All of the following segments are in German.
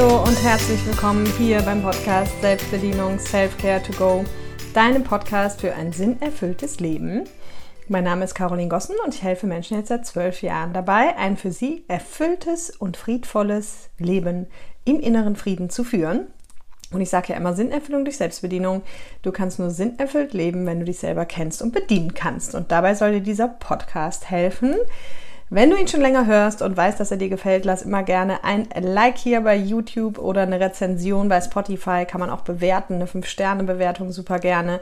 Hallo und herzlich willkommen hier beim Podcast Selbstbedienung Self-Care to Go, deinem Podcast für ein sinnerfülltes Leben. Mein Name ist Caroline Gossen und ich helfe Menschen jetzt seit zwölf Jahren dabei, ein für sie erfülltes und friedvolles Leben im inneren Frieden zu führen. Und ich sage ja immer Sinnerfüllung durch Selbstbedienung. Du kannst nur sinnerfüllt leben, wenn du dich selber kennst und bedienen kannst. Und dabei soll dir dieser Podcast helfen. Wenn du ihn schon länger hörst und weißt, dass er dir gefällt, lass immer gerne ein Like hier bei YouTube oder eine Rezension bei Spotify. Kann man auch bewerten, eine 5-Sterne-Bewertung super gerne.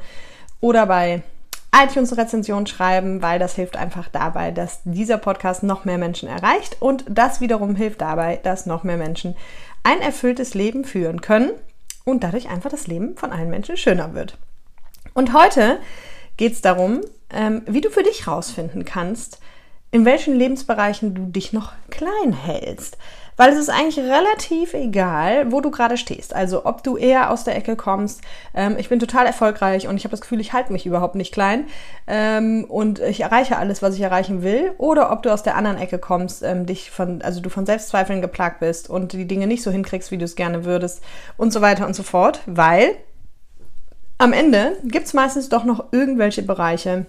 Oder bei iTunes Rezension schreiben, weil das hilft einfach dabei, dass dieser Podcast noch mehr Menschen erreicht und das wiederum hilft dabei, dass noch mehr Menschen ein erfülltes Leben führen können und dadurch einfach das Leben von allen Menschen schöner wird. Und heute geht es darum, ähm, wie du für dich rausfinden kannst, in welchen Lebensbereichen du dich noch klein hältst. Weil es ist eigentlich relativ egal, wo du gerade stehst. Also ob du eher aus der Ecke kommst, ähm, ich bin total erfolgreich und ich habe das Gefühl, ich halte mich überhaupt nicht klein ähm, und ich erreiche alles, was ich erreichen will, oder ob du aus der anderen Ecke kommst, ähm, dich von, also du von Selbstzweifeln geplagt bist und die Dinge nicht so hinkriegst, wie du es gerne würdest und so weiter und so fort. Weil am Ende gibt es meistens doch noch irgendwelche Bereiche,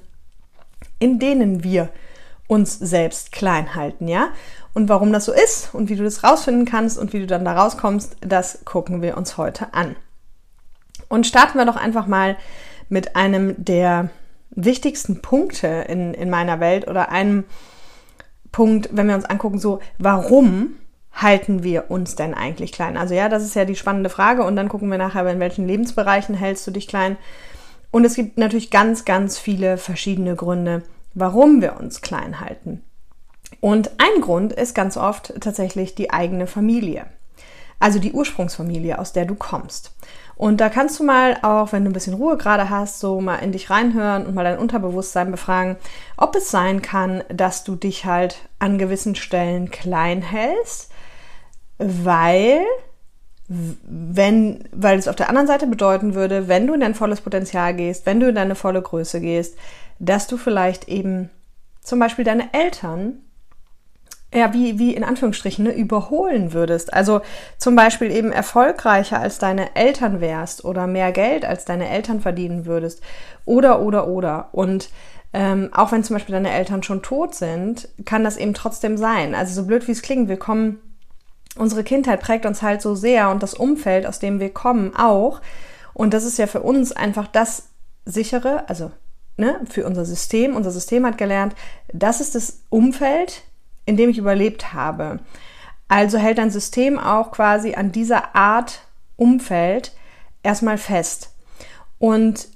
in denen wir uns selbst klein halten, ja? Und warum das so ist und wie du das rausfinden kannst und wie du dann da rauskommst, das gucken wir uns heute an. Und starten wir doch einfach mal mit einem der wichtigsten Punkte in, in meiner Welt oder einem Punkt, wenn wir uns angucken, so, warum halten wir uns denn eigentlich klein? Also ja, das ist ja die spannende Frage und dann gucken wir nachher, in welchen Lebensbereichen hältst du dich klein. Und es gibt natürlich ganz, ganz viele verschiedene Gründe, warum wir uns klein halten. Und ein Grund ist ganz oft tatsächlich die eigene Familie. Also die Ursprungsfamilie, aus der du kommst. Und da kannst du mal auch, wenn du ein bisschen Ruhe gerade hast, so mal in dich reinhören und mal dein Unterbewusstsein befragen, ob es sein kann, dass du dich halt an gewissen Stellen klein hältst, weil wenn, weil es auf der anderen Seite bedeuten würde, wenn du in dein volles Potenzial gehst, wenn du in deine volle Größe gehst, dass du vielleicht eben zum Beispiel deine Eltern ja, wie, wie in Anführungsstrichen, ne, überholen würdest. Also zum Beispiel eben erfolgreicher als deine Eltern wärst oder mehr Geld als deine Eltern verdienen würdest. Oder, oder, oder. Und ähm, auch wenn zum Beispiel deine Eltern schon tot sind, kann das eben trotzdem sein. Also so blöd wie es klingt, wir kommen, unsere Kindheit prägt uns halt so sehr und das Umfeld, aus dem wir kommen, auch. Und das ist ja für uns einfach das sichere, also ne, für unser System. Unser System hat gelernt, das ist das Umfeld, in dem ich überlebt habe. Also hält dein System auch quasi an dieser Art Umfeld erstmal fest. Und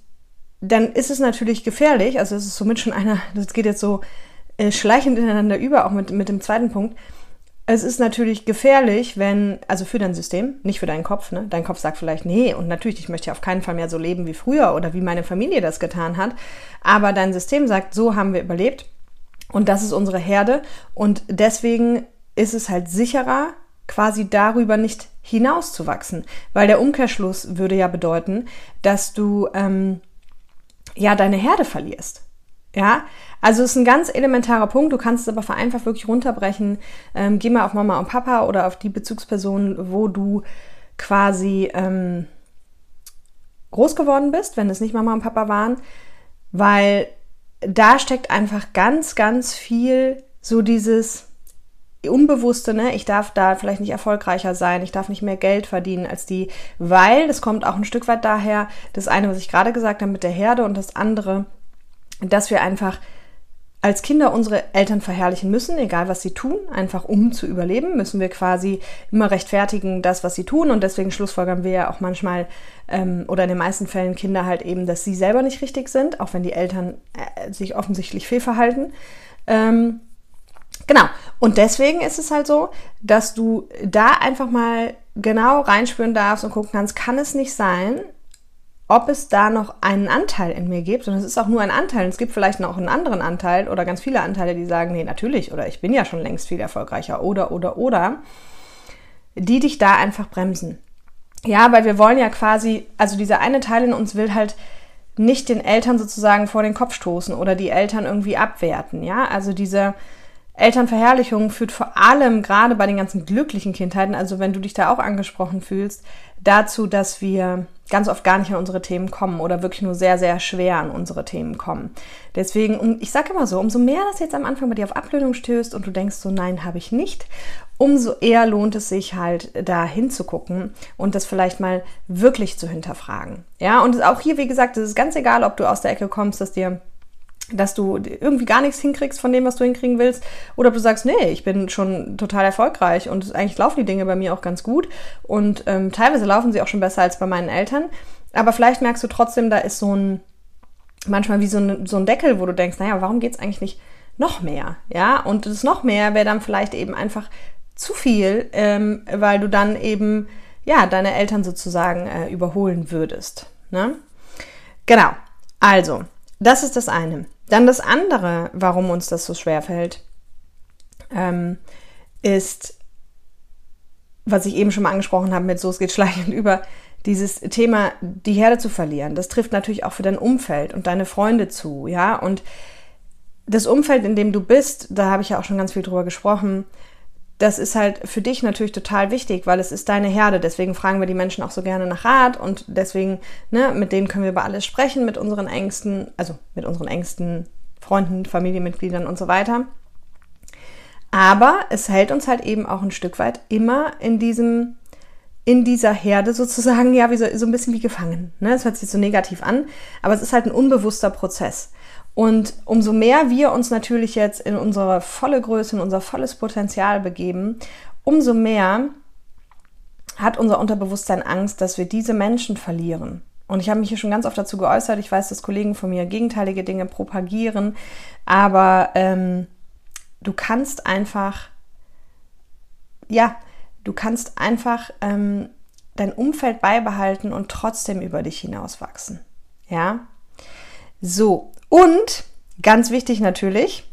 dann ist es natürlich gefährlich, also es ist somit schon einer, das geht jetzt so äh, schleichend ineinander über, auch mit, mit dem zweiten Punkt, es ist natürlich gefährlich, wenn, also für dein System, nicht für deinen Kopf, ne? Dein Kopf sagt vielleicht, nee, und natürlich, ich möchte ja auf keinen Fall mehr so leben wie früher oder wie meine Familie das getan hat. Aber dein System sagt, so haben wir überlebt und das ist unsere Herde. Und deswegen ist es halt sicherer, quasi darüber nicht hinauszuwachsen. Weil der Umkehrschluss würde ja bedeuten, dass du ähm, ja deine Herde verlierst. Ja, also es ist ein ganz elementarer Punkt. Du kannst es aber vereinfacht wirklich runterbrechen. Ähm, geh mal auf Mama und Papa oder auf die Bezugspersonen, wo du quasi ähm, groß geworden bist, wenn es nicht Mama und Papa waren, weil da steckt einfach ganz, ganz viel so dieses Unbewusste, ne? Ich darf da vielleicht nicht erfolgreicher sein, ich darf nicht mehr Geld verdienen als die, weil das kommt auch ein Stück weit daher, das eine, was ich gerade gesagt habe mit der Herde und das andere, dass wir einfach als Kinder unsere Eltern verherrlichen müssen, egal was sie tun, einfach um zu überleben, müssen wir quasi immer rechtfertigen, das, was sie tun. Und deswegen schlussfolgern wir ja auch manchmal ähm, oder in den meisten Fällen Kinder halt eben, dass sie selber nicht richtig sind, auch wenn die Eltern äh, sich offensichtlich fehlverhalten. Ähm, genau. Und deswegen ist es halt so, dass du da einfach mal genau reinspüren darfst und gucken kannst, kann es nicht sein, ob es da noch einen Anteil in mir gibt. Und es ist auch nur ein Anteil. es gibt vielleicht noch einen anderen Anteil oder ganz viele Anteile, die sagen, nee, natürlich, oder ich bin ja schon längst viel erfolgreicher, oder, oder, oder, die dich da einfach bremsen. Ja, weil wir wollen ja quasi, also dieser eine Teil in uns will halt nicht den Eltern sozusagen vor den Kopf stoßen oder die Eltern irgendwie abwerten. Ja, also diese, Elternverherrlichung führt vor allem gerade bei den ganzen glücklichen Kindheiten, also wenn du dich da auch angesprochen fühlst, dazu, dass wir ganz oft gar nicht an unsere Themen kommen oder wirklich nur sehr, sehr schwer an unsere Themen kommen. Deswegen, ich sage immer so, umso mehr das jetzt am Anfang bei dir auf Ablehnung stößt und du denkst so, nein, habe ich nicht, umso eher lohnt es sich halt da hinzugucken und das vielleicht mal wirklich zu hinterfragen. Ja, und auch hier, wie gesagt, es ist ganz egal, ob du aus der Ecke kommst, dass dir dass du irgendwie gar nichts hinkriegst von dem, was du hinkriegen willst, oder ob du sagst, nee, ich bin schon total erfolgreich und eigentlich laufen die Dinge bei mir auch ganz gut. Und ähm, teilweise laufen sie auch schon besser als bei meinen Eltern, aber vielleicht merkst du trotzdem, da ist so ein, manchmal wie so ein, so ein Deckel, wo du denkst, naja, warum geht's eigentlich nicht noch mehr, ja, und das noch mehr wäre dann vielleicht eben einfach zu viel, ähm, weil du dann eben, ja, deine Eltern sozusagen äh, überholen würdest, ne? Genau, also, das ist das eine. Dann das andere, warum uns das so schwer fällt, ähm, ist, was ich eben schon mal angesprochen habe mit so, es geht schleichend über, dieses Thema, die Herde zu verlieren. Das trifft natürlich auch für dein Umfeld und deine Freunde zu, ja. Und das Umfeld, in dem du bist, da habe ich ja auch schon ganz viel drüber gesprochen, das ist halt für dich natürlich total wichtig, weil es ist deine Herde. Deswegen fragen wir die Menschen auch so gerne nach Rat und deswegen, ne, mit denen können wir über alles sprechen, mit unseren engsten, also mit unseren engsten Freunden, Familienmitgliedern und so weiter. Aber es hält uns halt eben auch ein Stück weit immer in diesem, in dieser Herde sozusagen, ja, wie so, so ein bisschen wie gefangen. Ne? Das hört sich so negativ an, aber es ist halt ein unbewusster Prozess. Und umso mehr wir uns natürlich jetzt in unsere volle Größe, in unser volles Potenzial begeben, umso mehr hat unser Unterbewusstsein Angst, dass wir diese Menschen verlieren. Und ich habe mich hier schon ganz oft dazu geäußert. Ich weiß, dass Kollegen von mir gegenteilige Dinge propagieren, aber ähm, du kannst einfach, ja, du kannst einfach ähm, dein Umfeld beibehalten und trotzdem über dich hinauswachsen. Ja, so und ganz wichtig natürlich,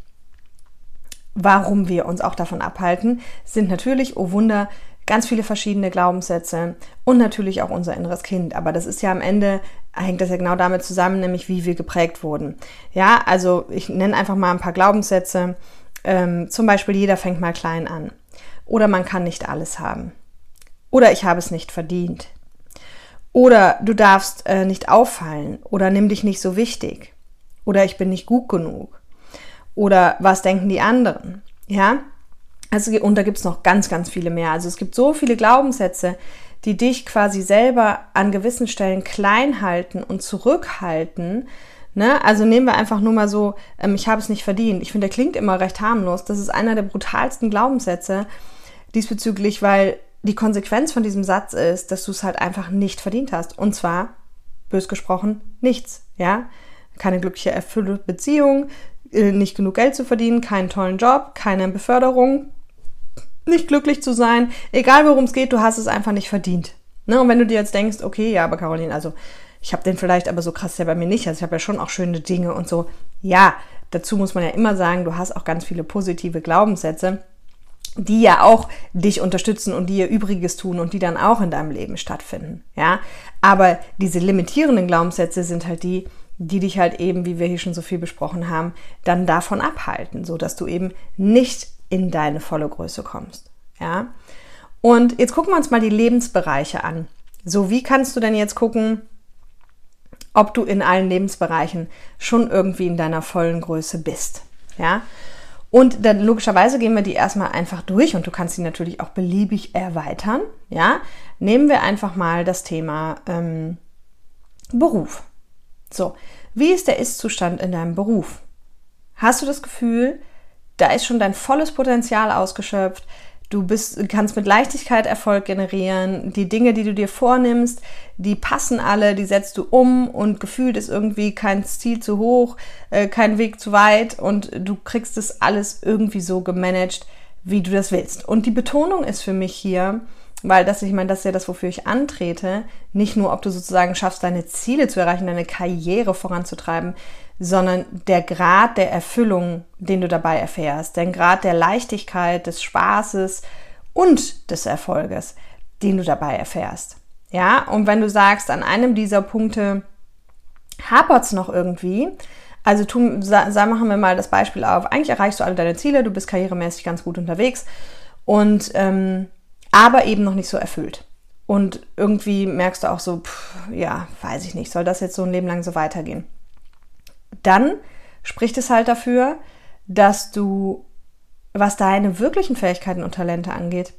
warum wir uns auch davon abhalten, sind natürlich, oh Wunder, ganz viele verschiedene Glaubenssätze und natürlich auch unser inneres Kind. Aber das ist ja am Ende, hängt das ja genau damit zusammen, nämlich wie wir geprägt wurden. Ja, also ich nenne einfach mal ein paar Glaubenssätze. Ähm, zum Beispiel, jeder fängt mal klein an. Oder man kann nicht alles haben. Oder ich habe es nicht verdient. Oder du darfst äh, nicht auffallen. Oder nimm dich nicht so wichtig. Oder ich bin nicht gut genug. Oder was denken die anderen? Ja? Also, und da gibt es noch ganz, ganz viele mehr. Also es gibt so viele Glaubenssätze, die dich quasi selber an gewissen Stellen klein halten und zurückhalten. Ne? Also nehmen wir einfach nur mal so, ähm, ich habe es nicht verdient. Ich finde, der klingt immer recht harmlos. Das ist einer der brutalsten Glaubenssätze diesbezüglich, weil die Konsequenz von diesem Satz ist, dass du es halt einfach nicht verdient hast. Und zwar, bös gesprochen, nichts. Ja? Keine glückliche, erfüllte Beziehung, äh, nicht genug Geld zu verdienen, keinen tollen Job, keine Beförderung, nicht glücklich zu sein. Egal worum es geht, du hast es einfach nicht verdient. Ne? Und wenn du dir jetzt denkst, okay, ja, aber Caroline, also ich habe den vielleicht aber so krass ja bei mir nicht. Also ich habe ja schon auch schöne Dinge und so. Ja, dazu muss man ja immer sagen, du hast auch ganz viele positive Glaubenssätze, die ja auch dich unterstützen und die ihr Übriges tun und die dann auch in deinem Leben stattfinden. Ja, aber diese limitierenden Glaubenssätze sind halt die, die dich halt eben, wie wir hier schon so viel besprochen haben, dann davon abhalten, so dass du eben nicht in deine volle Größe kommst. Ja? Und jetzt gucken wir uns mal die Lebensbereiche an. So, wie kannst du denn jetzt gucken, ob du in allen Lebensbereichen schon irgendwie in deiner vollen Größe bist? Ja? Und dann logischerweise gehen wir die erstmal einfach durch und du kannst sie natürlich auch beliebig erweitern. Ja? Nehmen wir einfach mal das Thema ähm, Beruf. So, wie ist der Ist-Zustand in deinem Beruf? Hast du das Gefühl, da ist schon dein volles Potenzial ausgeschöpft? Du bist, kannst mit Leichtigkeit Erfolg generieren. Die Dinge, die du dir vornimmst, die passen alle, die setzt du um und gefühlt ist irgendwie kein Ziel zu hoch, äh, kein Weg zu weit und du kriegst es alles irgendwie so gemanagt, wie du das willst. Und die Betonung ist für mich hier, weil das, ich meine, das ist ja das, wofür ich antrete. Nicht nur, ob du sozusagen schaffst, deine Ziele zu erreichen, deine Karriere voranzutreiben, sondern der Grad der Erfüllung, den du dabei erfährst, den Grad der Leichtigkeit, des Spaßes und des Erfolges, den du dabei erfährst. Ja, und wenn du sagst, an einem dieser Punkte hapert es noch irgendwie, Also tu, sa, sa, machen wir mal das Beispiel auf. Eigentlich erreichst du alle deine Ziele, du bist karrieremäßig ganz gut unterwegs und ähm, aber eben noch nicht so erfüllt. Und irgendwie merkst du auch so, pff, ja, weiß ich nicht, soll das jetzt so ein Leben lang so weitergehen? Dann spricht es halt dafür, dass du, was deine wirklichen Fähigkeiten und Talente angeht,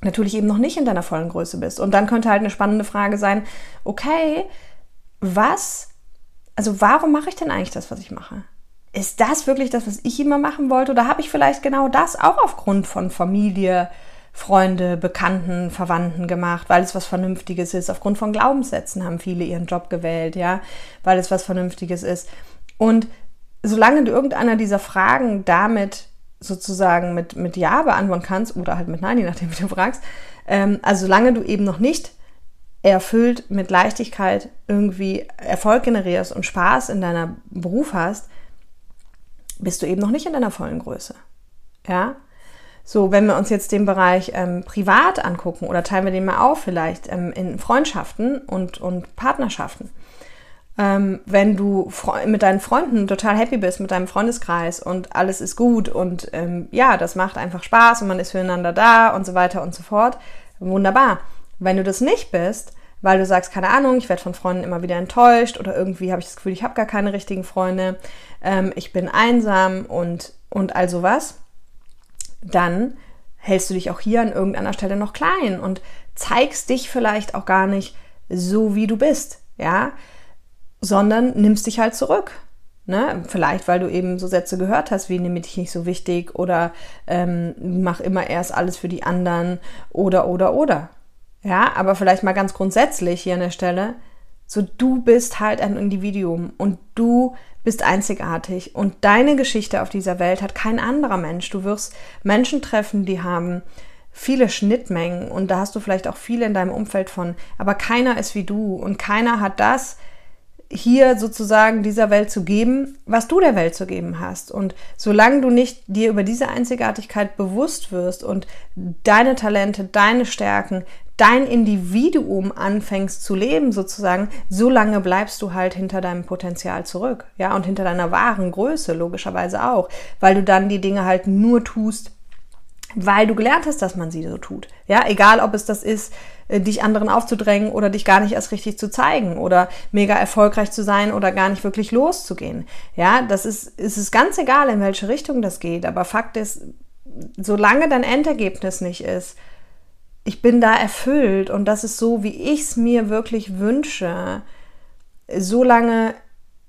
natürlich eben noch nicht in deiner vollen Größe bist. Und dann könnte halt eine spannende Frage sein, okay, was, also warum mache ich denn eigentlich das, was ich mache? Ist das wirklich das, was ich immer machen wollte? Oder habe ich vielleicht genau das auch aufgrund von Familie, Freunde, Bekannten, Verwandten gemacht, weil es was Vernünftiges ist. Aufgrund von Glaubenssätzen haben viele ihren Job gewählt, ja, weil es was Vernünftiges ist. Und solange du irgendeiner dieser Fragen damit sozusagen mit, mit Ja beantworten kannst oder halt mit Nein, je nachdem, wie du fragst, ähm, also solange du eben noch nicht erfüllt mit Leichtigkeit irgendwie Erfolg generierst und Spaß in deiner Beruf hast, bist du eben noch nicht in deiner vollen Größe. Ja, so, wenn wir uns jetzt den Bereich ähm, privat angucken oder teilen wir den mal auf, vielleicht ähm, in Freundschaften und, und Partnerschaften. Ähm, wenn du mit deinen Freunden total happy bist, mit deinem Freundeskreis und alles ist gut und ähm, ja, das macht einfach Spaß und man ist füreinander da und so weiter und so fort, wunderbar. Wenn du das nicht bist, weil du sagst, keine Ahnung, ich werde von Freunden immer wieder enttäuscht oder irgendwie habe ich das Gefühl, ich habe gar keine richtigen Freunde, ähm, ich bin einsam und, und all sowas, dann hältst du dich auch hier an irgendeiner Stelle noch klein und zeigst dich vielleicht auch gar nicht so, wie du bist, ja, sondern nimmst dich halt zurück. Ne? Vielleicht, weil du eben so Sätze gehört hast, wie nehme dich nicht so wichtig oder ähm, mach immer erst alles für die anderen oder, oder, oder. Ja, aber vielleicht mal ganz grundsätzlich hier an der Stelle, so du bist halt ein Individuum und du bist einzigartig und deine Geschichte auf dieser Welt hat kein anderer Mensch. Du wirst Menschen treffen, die haben viele Schnittmengen und da hast du vielleicht auch viele in deinem Umfeld von, aber keiner ist wie du und keiner hat das hier sozusagen dieser Welt zu geben, was du der Welt zu geben hast. Und solange du nicht dir über diese Einzigartigkeit bewusst wirst und deine Talente, deine Stärken, dein Individuum anfängst zu leben, sozusagen, so lange bleibst du halt hinter deinem Potenzial zurück. Ja, und hinter deiner wahren Größe, logischerweise auch, weil du dann die Dinge halt nur tust, weil du gelernt hast, dass man sie so tut. Ja, egal ob es das ist, äh, dich anderen aufzudrängen oder dich gar nicht erst richtig zu zeigen oder mega erfolgreich zu sein oder gar nicht wirklich loszugehen. Ja, das ist, ist es ganz egal, in welche Richtung das geht. Aber Fakt ist, solange dein Endergebnis nicht ist, ich bin da erfüllt und das ist so, wie ich es mir wirklich wünsche, solange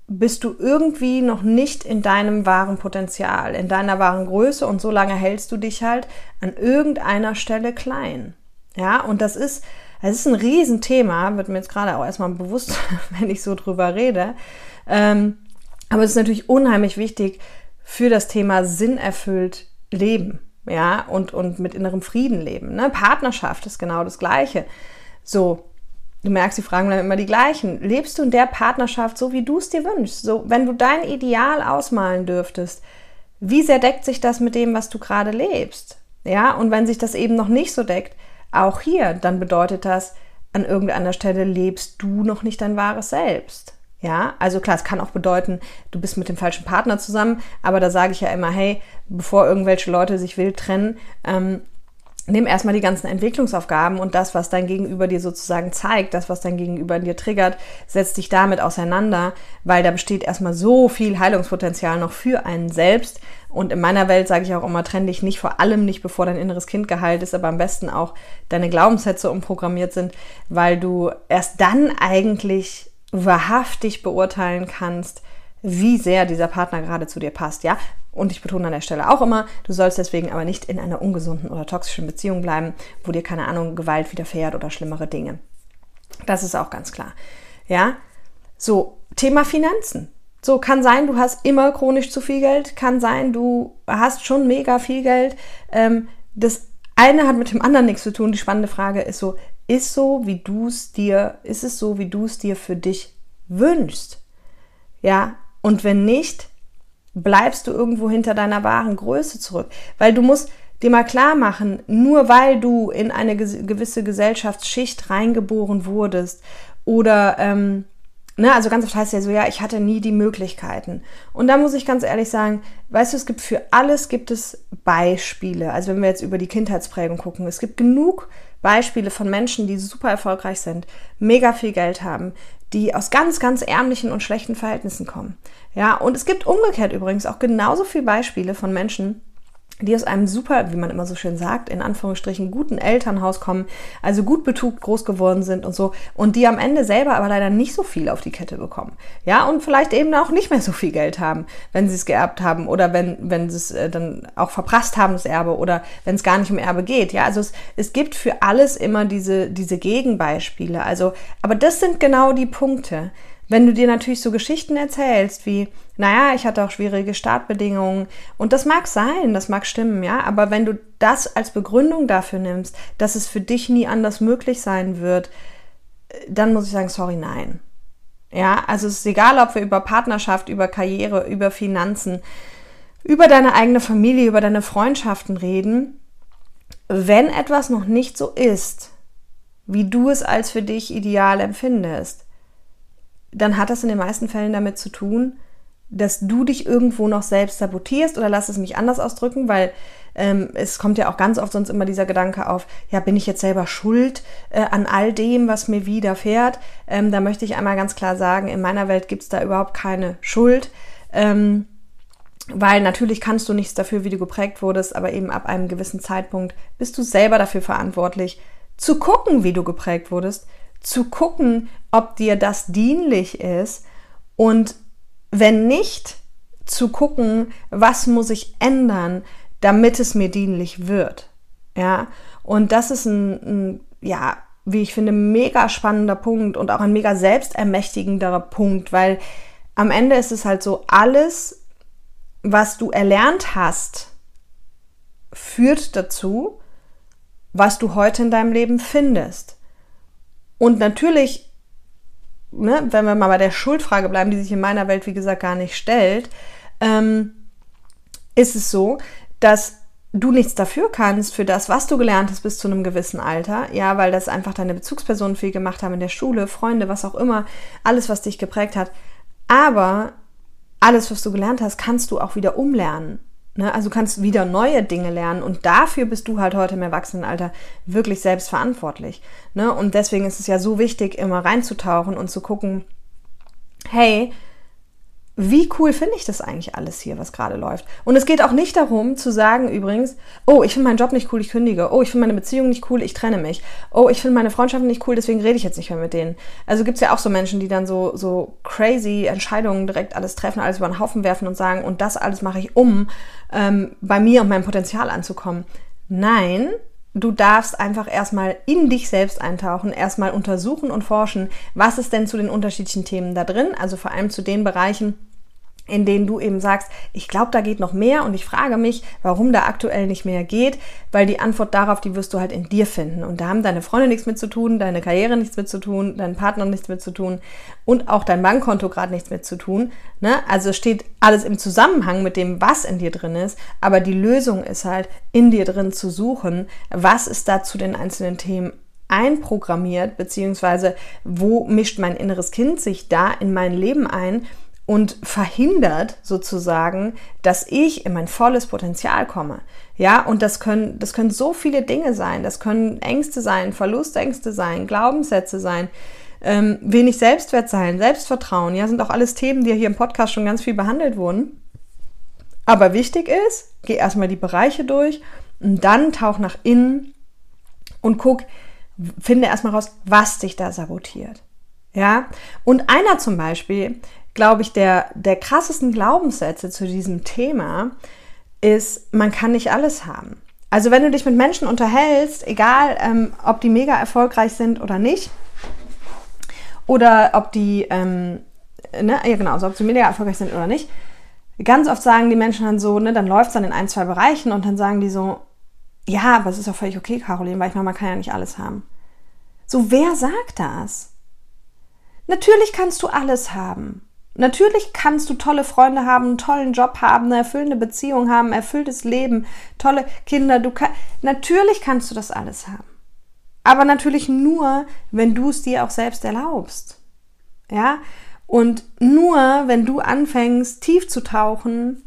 bist du irgendwie noch nicht in deinem wahren Potenzial, in deiner wahren Größe und solange hältst du dich halt an irgendeiner Stelle klein. Ja, und das ist, das ist ein Riesenthema, wird mir jetzt gerade auch erstmal bewusst, wenn ich so drüber rede. Ähm, aber es ist natürlich unheimlich wichtig für das Thema Sinn erfüllt Leben ja, und, und mit innerem Frieden leben. Ne? Partnerschaft ist genau das Gleiche. So, du merkst, die Fragen bleiben immer die gleichen. Lebst du in der Partnerschaft so, wie du es dir wünschst? So, wenn du dein Ideal ausmalen dürftest, wie sehr deckt sich das mit dem, was du gerade lebst? Ja, und wenn sich das eben noch nicht so deckt, auch hier, dann bedeutet das, an irgendeiner Stelle lebst du noch nicht dein wahres Selbst. Ja, also klar, es kann auch bedeuten, du bist mit dem falschen Partner zusammen, aber da sage ich ja immer, hey, bevor irgendwelche Leute sich wild trennen, ähm, nimm erstmal die ganzen Entwicklungsaufgaben und das, was dein Gegenüber dir sozusagen zeigt, das, was dein Gegenüber dir triggert, setz dich damit auseinander, weil da besteht erstmal so viel Heilungspotenzial noch für einen selbst. Und in meiner Welt sage ich auch immer, trenn dich nicht vor allem nicht, bevor dein inneres Kind geheilt ist, aber am besten auch deine Glaubenssätze umprogrammiert sind, weil du erst dann eigentlich wahrhaftig beurteilen kannst, wie sehr dieser Partner gerade zu dir passt, ja? Und ich betone an der Stelle auch immer, du sollst deswegen aber nicht in einer ungesunden oder toxischen Beziehung bleiben, wo dir keine Ahnung Gewalt widerfährt oder schlimmere Dinge. Das ist auch ganz klar. Ja? So, Thema Finanzen. So, kann sein, du hast immer chronisch zu viel Geld, kann sein, du hast schon mega viel Geld. Ähm, das eine hat mit dem anderen nichts zu tun. Die spannende Frage ist so, ist so, wie du es dir, ist es so, wie du es dir für dich wünschst? Ja, und wenn nicht, bleibst du irgendwo hinter deiner wahren Größe zurück. Weil du musst dir mal klar machen, nur weil du in eine gewisse Gesellschaftsschicht reingeboren wurdest oder ähm, Ne, also ganz oft heißt es ja so, ja, ich hatte nie die Möglichkeiten. Und da muss ich ganz ehrlich sagen, weißt du, es gibt für alles gibt es Beispiele. Also wenn wir jetzt über die Kindheitsprägung gucken, es gibt genug Beispiele von Menschen, die super erfolgreich sind, mega viel Geld haben, die aus ganz, ganz ärmlichen und schlechten Verhältnissen kommen. Ja, und es gibt umgekehrt übrigens auch genauso viele Beispiele von Menschen, die aus einem super, wie man immer so schön sagt, in Anführungsstrichen guten Elternhaus kommen, also gut betugt groß geworden sind und so, und die am Ende selber aber leider nicht so viel auf die Kette bekommen. Ja, und vielleicht eben auch nicht mehr so viel Geld haben, wenn sie es geerbt haben oder wenn, wenn sie es äh, dann auch verprasst haben, das Erbe, oder wenn es gar nicht um Erbe geht. Ja, also es, es gibt für alles immer diese, diese Gegenbeispiele. Also, aber das sind genau die Punkte. Wenn du dir natürlich so Geschichten erzählst, wie, naja, ich hatte auch schwierige Startbedingungen, und das mag sein, das mag stimmen, ja, aber wenn du das als Begründung dafür nimmst, dass es für dich nie anders möglich sein wird, dann muss ich sagen, sorry, nein. Ja, also es ist egal, ob wir über Partnerschaft, über Karriere, über Finanzen, über deine eigene Familie, über deine Freundschaften reden. Wenn etwas noch nicht so ist, wie du es als für dich ideal empfindest, dann hat das in den meisten Fällen damit zu tun, dass du dich irgendwo noch selbst sabotierst oder lass es mich anders ausdrücken, weil ähm, es kommt ja auch ganz oft sonst immer dieser Gedanke auf, ja, bin ich jetzt selber schuld äh, an all dem, was mir widerfährt? Ähm, da möchte ich einmal ganz klar sagen, in meiner Welt gibt es da überhaupt keine Schuld. Ähm, weil natürlich kannst du nichts dafür, wie du geprägt wurdest, aber eben ab einem gewissen Zeitpunkt bist du selber dafür verantwortlich, zu gucken, wie du geprägt wurdest, zu gucken, ob dir das dienlich ist und wenn nicht, zu gucken, was muss ich ändern, damit es mir dienlich wird. Ja, und das ist ein, ein ja, wie ich finde, mega spannender Punkt und auch ein mega selbstermächtigender Punkt, weil am Ende ist es halt so, alles, was du erlernt hast, führt dazu, was du heute in deinem Leben findest. Und natürlich, ne, wenn wir mal bei der Schuldfrage bleiben, die sich in meiner Welt, wie gesagt, gar nicht stellt, ähm, ist es so, dass du nichts dafür kannst für das, was du gelernt hast bis zu einem gewissen Alter, ja, weil das einfach deine Bezugspersonen viel gemacht haben in der Schule, Freunde, was auch immer, alles, was dich geprägt hat. Aber alles, was du gelernt hast, kannst du auch wieder umlernen. Ne? Also kannst wieder neue Dinge lernen und dafür bist du halt heute im Erwachsenenalter wirklich selbst verantwortlich. Ne? Und deswegen ist es ja so wichtig, immer reinzutauchen und zu gucken, hey, wie cool finde ich das eigentlich alles hier, was gerade läuft. Und es geht auch nicht darum zu sagen übrigens, oh, ich finde meinen Job nicht cool, ich kündige. Oh, ich finde meine Beziehung nicht cool, ich trenne mich. Oh, ich finde meine Freundschaften nicht cool, deswegen rede ich jetzt nicht mehr mit denen. Also gibt es ja auch so Menschen, die dann so, so crazy Entscheidungen direkt alles treffen, alles über den Haufen werfen und sagen, und das alles mache ich, um ähm, bei mir und meinem Potenzial anzukommen. Nein, du darfst einfach erstmal in dich selbst eintauchen, erstmal untersuchen und forschen, was ist denn zu den unterschiedlichen Themen da drin, also vor allem zu den Bereichen, in denen du eben sagst, ich glaube, da geht noch mehr und ich frage mich, warum da aktuell nicht mehr geht, weil die Antwort darauf, die wirst du halt in dir finden. Und da haben deine Freunde nichts mit zu tun, deine Karriere nichts mit zu tun, dein Partner nichts mit zu tun und auch dein Bankkonto gerade nichts mit zu tun. Ne? Also steht alles im Zusammenhang mit dem, was in dir drin ist, aber die Lösung ist halt, in dir drin zu suchen, was ist da zu den einzelnen Themen einprogrammiert, beziehungsweise wo mischt mein inneres Kind sich da in mein Leben ein und verhindert sozusagen, dass ich in mein volles Potenzial komme. Ja, und das können, das können so viele Dinge sein. Das können Ängste sein, Verlustängste sein, Glaubenssätze sein, ähm, wenig Selbstwert sein, Selbstvertrauen. Ja, sind auch alles Themen, die hier im Podcast schon ganz viel behandelt wurden. Aber wichtig ist, geh erstmal die Bereiche durch und dann tauch nach innen und guck, finde erstmal raus, was dich da sabotiert. Ja, und einer zum Beispiel, glaube ich, der, der krassesten Glaubenssätze zu diesem Thema ist, man kann nicht alles haben. Also wenn du dich mit Menschen unterhältst, egal ähm, ob die mega erfolgreich sind oder nicht, oder ob die, ähm, ne, ja genau, also ob sie mega erfolgreich sind oder nicht, ganz oft sagen die Menschen dann so, ne, dann läuft es dann in ein, zwei Bereichen und dann sagen die so, ja, aber es ist doch völlig okay, Caroline, weil ich meine, man kann ja nicht alles haben. So, wer sagt das? Natürlich kannst du alles haben. Natürlich kannst du tolle Freunde haben, einen tollen Job haben, eine erfüllende Beziehung haben, erfülltes Leben, tolle Kinder. Du kann, natürlich kannst du das alles haben. Aber natürlich nur, wenn du es dir auch selbst erlaubst. Ja? Und nur wenn du anfängst, tief zu tauchen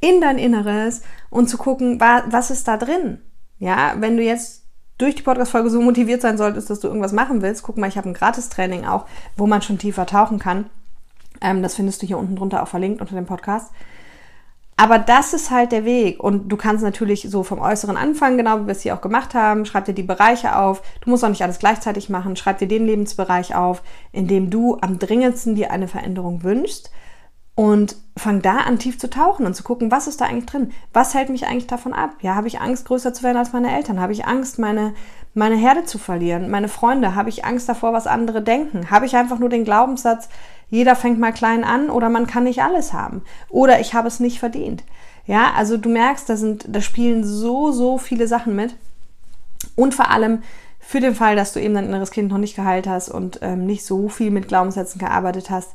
in dein Inneres und zu gucken, was ist da drin? Ja, wenn du jetzt durch die Podcast-Folge so motiviert sein solltest, dass du irgendwas machen willst, guck mal, ich habe ein Gratis-Training auch, wo man schon tiefer tauchen kann. Ähm, das findest du hier unten drunter auch verlinkt unter dem Podcast. Aber das ist halt der Weg. Und du kannst natürlich so vom Äußeren anfangen, genau wie wir es hier auch gemacht haben. Schreib dir die Bereiche auf. Du musst auch nicht alles gleichzeitig machen. Schreib dir den Lebensbereich auf, in dem du am dringendsten dir eine Veränderung wünschst. Und fang da an, tief zu tauchen und zu gucken, was ist da eigentlich drin? Was hält mich eigentlich davon ab? Ja, habe ich Angst, größer zu werden als meine Eltern? Habe ich Angst, meine, meine Herde zu verlieren? Meine Freunde? Habe ich Angst davor, was andere denken? Habe ich einfach nur den Glaubenssatz, jeder fängt mal klein an oder man kann nicht alles haben? Oder ich habe es nicht verdient? Ja, also du merkst, da sind, da spielen so, so viele Sachen mit. Und vor allem für den Fall, dass du eben dein inneres Kind noch nicht geheilt hast und ähm, nicht so viel mit Glaubenssätzen gearbeitet hast,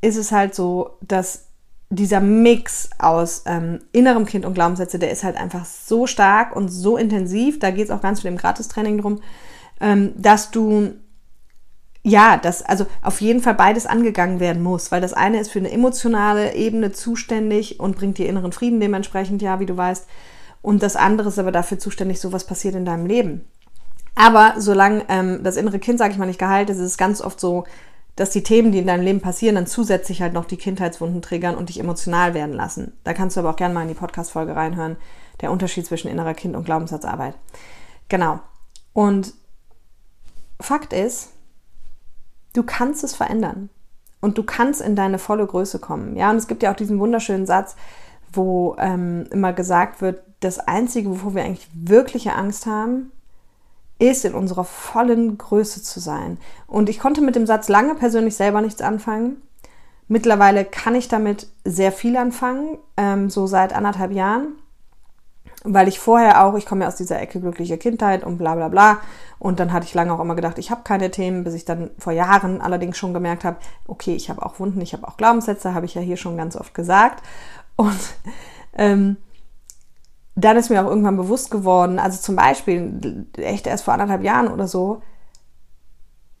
ist es halt so, dass dieser Mix aus ähm, innerem Kind und Glaubenssätze, der ist halt einfach so stark und so intensiv, da geht es auch ganz viel im Gratistraining drum, ähm, dass du ja, dass also auf jeden Fall beides angegangen werden muss, weil das eine ist für eine emotionale Ebene zuständig und bringt dir inneren Frieden dementsprechend, ja, wie du weißt, und das andere ist aber dafür zuständig, so was passiert in deinem Leben. Aber solange ähm, das innere Kind, sage ich mal, nicht geheilt ist, ist es ganz oft so, dass die Themen, die in deinem Leben passieren, dann zusätzlich halt noch die Kindheitswunden triggern und dich emotional werden lassen. Da kannst du aber auch gerne mal in die Podcast-Folge reinhören. Der Unterschied zwischen innerer Kind und Glaubenssatzarbeit. Genau. Und Fakt ist, du kannst es verändern. Und du kannst in deine volle Größe kommen. Ja, und es gibt ja auch diesen wunderschönen Satz, wo ähm, immer gesagt wird, das Einzige, wovor wir eigentlich wirkliche Angst haben, ist, in unserer vollen Größe zu sein. Und ich konnte mit dem Satz lange persönlich selber nichts anfangen. Mittlerweile kann ich damit sehr viel anfangen, ähm, so seit anderthalb Jahren, weil ich vorher auch, ich komme ja aus dieser Ecke glückliche Kindheit und bla bla bla. Und dann hatte ich lange auch immer gedacht, ich habe keine Themen, bis ich dann vor Jahren allerdings schon gemerkt habe, okay, ich habe auch Wunden, ich habe auch Glaubenssätze, habe ich ja hier schon ganz oft gesagt. Und ähm, dann ist mir auch irgendwann bewusst geworden, also zum Beispiel, echt erst vor anderthalb Jahren oder so,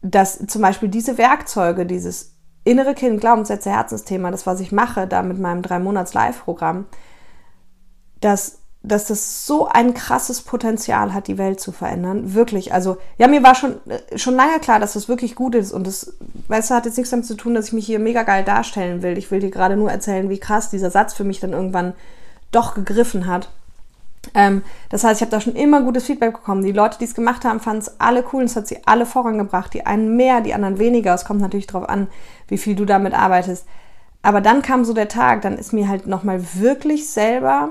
dass zum Beispiel diese Werkzeuge, dieses innere Kind, Glaubenssätze, Herzensthema, das, was ich mache, da mit meinem drei Monats Live-Programm, dass, dass das so ein krasses Potenzial hat, die Welt zu verändern. Wirklich. Also, ja, mir war schon, schon lange klar, dass das wirklich gut ist. Und das, weißt du, hat jetzt nichts damit zu tun, dass ich mich hier mega geil darstellen will. Ich will dir gerade nur erzählen, wie krass dieser Satz für mich dann irgendwann doch gegriffen hat. Ähm, das heißt, ich habe da schon immer gutes Feedback bekommen. Die Leute, die es gemacht haben, fanden es alle cool und es hat sie alle vorangebracht. Die einen mehr, die anderen weniger. Es kommt natürlich darauf an, wie viel du damit arbeitest. Aber dann kam so der Tag, dann ist mir halt nochmal wirklich selber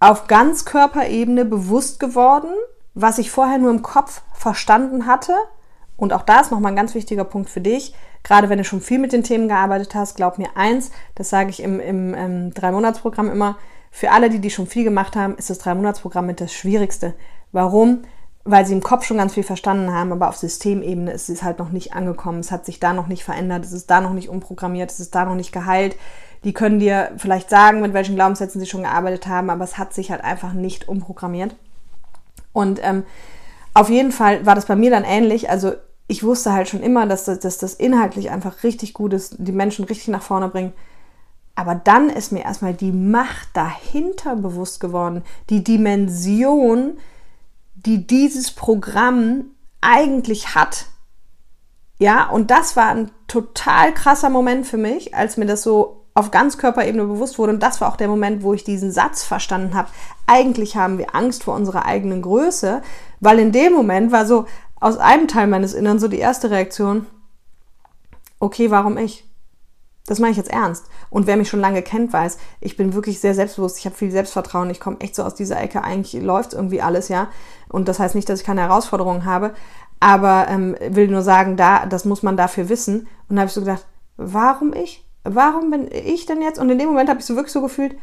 auf ganz Körperebene bewusst geworden, was ich vorher nur im Kopf verstanden hatte. Und auch da ist nochmal ein ganz wichtiger Punkt für dich. Gerade wenn du schon viel mit den Themen gearbeitet hast, glaub mir eins, das sage ich im, im, im Drei-Monats-Programm immer, für alle, die, die schon viel gemacht haben, ist das Drei-Monats-Programm mit das Schwierigste. Warum? Weil sie im Kopf schon ganz viel verstanden haben, aber auf Systemebene ist es halt noch nicht angekommen. Es hat sich da noch nicht verändert, es ist da noch nicht umprogrammiert, es ist da noch nicht geheilt. Die können dir vielleicht sagen, mit welchen Glaubenssätzen sie schon gearbeitet haben, aber es hat sich halt einfach nicht umprogrammiert. Und ähm, auf jeden Fall war das bei mir dann ähnlich. Also ich wusste halt schon immer, dass das, dass das inhaltlich einfach richtig gut ist, die Menschen richtig nach vorne bringen. Aber dann ist mir erstmal die Macht dahinter bewusst geworden, die Dimension, die dieses Programm eigentlich hat. Ja, und das war ein total krasser Moment für mich, als mir das so auf ganz Körperebene bewusst wurde. Und das war auch der Moment, wo ich diesen Satz verstanden habe. Eigentlich haben wir Angst vor unserer eigenen Größe, weil in dem Moment war so aus einem Teil meines Innern so die erste Reaktion, okay, warum ich? Das meine ich jetzt ernst. Und wer mich schon lange kennt, weiß, ich bin wirklich sehr selbstbewusst, ich habe viel Selbstvertrauen, ich komme echt so aus dieser Ecke, eigentlich läuft irgendwie alles, ja. Und das heißt nicht, dass ich keine Herausforderungen habe, aber ähm, will nur sagen, da, das muss man dafür wissen. Und da habe ich so gedacht, warum ich? Warum bin ich denn jetzt? Und in dem Moment habe ich so wirklich so gefühlt,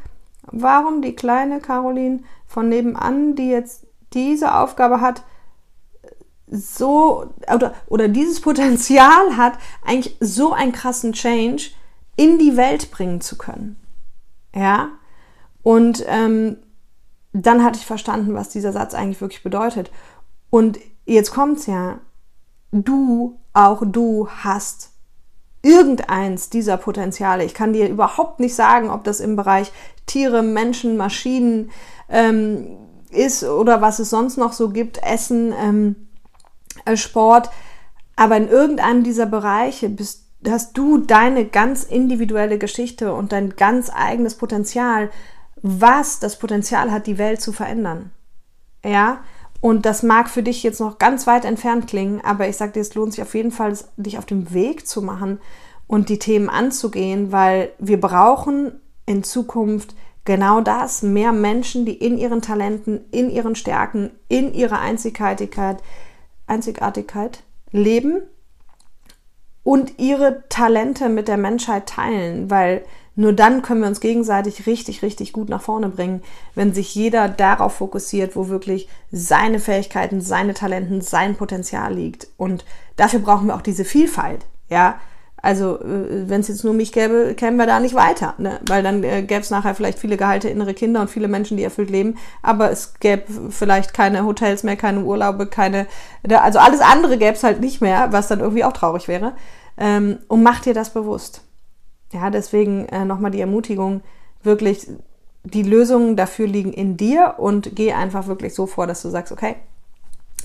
warum die kleine Caroline von nebenan, die jetzt diese Aufgabe hat, so oder, oder dieses Potenzial hat, eigentlich so einen krassen Change in die Welt bringen zu können. Ja? Und ähm, dann hatte ich verstanden, was dieser Satz eigentlich wirklich bedeutet. Und jetzt kommt's ja. Du, auch du hast irgendeins dieser Potenziale. Ich kann dir überhaupt nicht sagen, ob das im Bereich Tiere, Menschen, Maschinen ähm, ist oder was es sonst noch so gibt, Essen, ähm, äh, Sport. Aber in irgendeinem dieser Bereiche bist, hast du deine ganz individuelle Geschichte und dein ganz eigenes Potenzial, was das Potenzial hat, die Welt zu verändern. Ja, und das mag für dich jetzt noch ganz weit entfernt klingen, aber ich sage dir, es lohnt sich auf jeden Fall, dich auf dem Weg zu machen und die Themen anzugehen, weil wir brauchen in Zukunft genau das, mehr Menschen, die in ihren Talenten, in ihren Stärken, in ihrer Einzigartigkeit, Einzigartigkeit leben und ihre Talente mit der Menschheit teilen, weil nur dann können wir uns gegenseitig richtig, richtig gut nach vorne bringen, wenn sich jeder darauf fokussiert, wo wirklich seine Fähigkeiten, seine Talenten, sein Potenzial liegt. Und dafür brauchen wir auch diese Vielfalt, ja. Also, äh, wenn es jetzt nur mich gäbe, kämen wir da nicht weiter, ne? weil dann äh, gäbe es nachher vielleicht viele Gehalte innere Kinder und viele Menschen, die erfüllt leben, aber es gäbe vielleicht keine Hotels mehr, keine Urlaube, keine, also alles andere gäbe es halt nicht mehr, was dann irgendwie auch traurig wäre. Ähm, und mach dir das bewusst. Ja, deswegen äh, nochmal die Ermutigung, wirklich die Lösungen dafür liegen in dir und geh einfach wirklich so vor, dass du sagst, okay,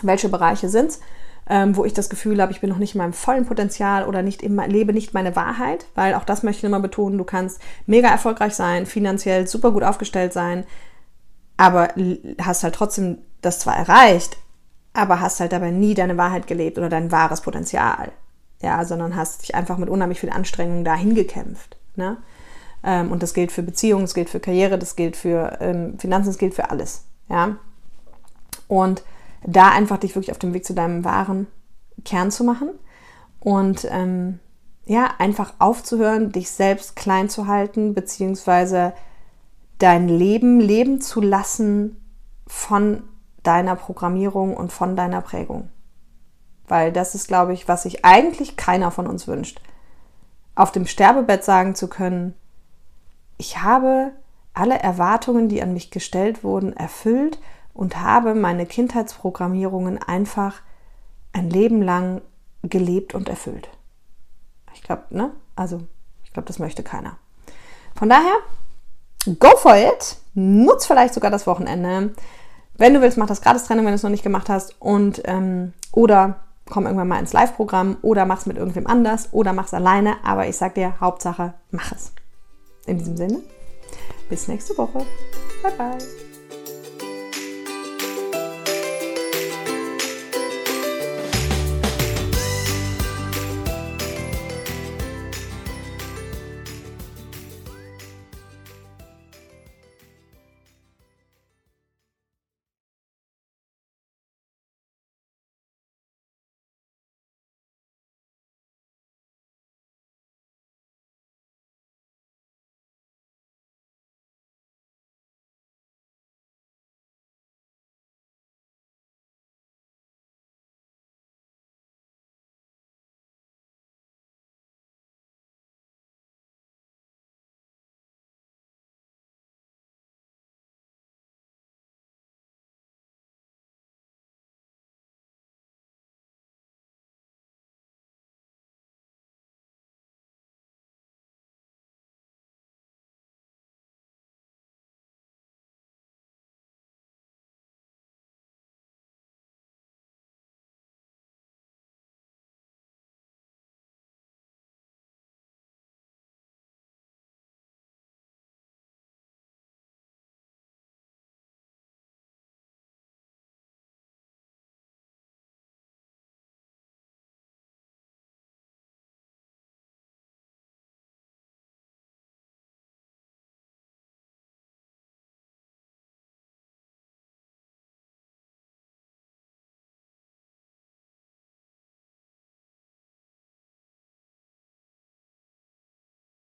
welche Bereiche sind's, ähm, wo ich das Gefühl habe, ich bin noch nicht in meinem vollen Potenzial oder nicht immer, lebe nicht meine Wahrheit, weil auch das möchte ich immer betonen, du kannst mega erfolgreich sein, finanziell super gut aufgestellt sein, aber hast halt trotzdem das zwar erreicht, aber hast halt dabei nie deine Wahrheit gelebt oder dein wahres Potenzial ja, sondern hast dich einfach mit unheimlich viel Anstrengung dahin gekämpft. Ne? Ähm, und das gilt für Beziehungen, das gilt für Karriere, das gilt für ähm, Finanzen, das gilt für alles. Ja? Und da einfach dich wirklich auf dem Weg zu deinem wahren Kern zu machen und ähm, ja, einfach aufzuhören, dich selbst klein zu halten, beziehungsweise dein Leben leben zu lassen von deiner Programmierung und von deiner Prägung. Weil das ist, glaube ich, was sich eigentlich keiner von uns wünscht. Auf dem Sterbebett sagen zu können, ich habe alle Erwartungen, die an mich gestellt wurden, erfüllt und habe meine Kindheitsprogrammierungen einfach ein Leben lang gelebt und erfüllt. Ich glaube, ne? Also, ich glaube, das möchte keiner. Von daher, go for it. Nutz vielleicht sogar das Wochenende. Wenn du willst, mach das Gratis-Training, wenn du es noch nicht gemacht hast. Und, ähm, oder komm irgendwann mal ins Live-Programm oder mach's mit irgendwem anders oder mach's alleine. Aber ich sag dir, Hauptsache, mach es. In diesem Sinne, bis nächste Woche. Bye bye.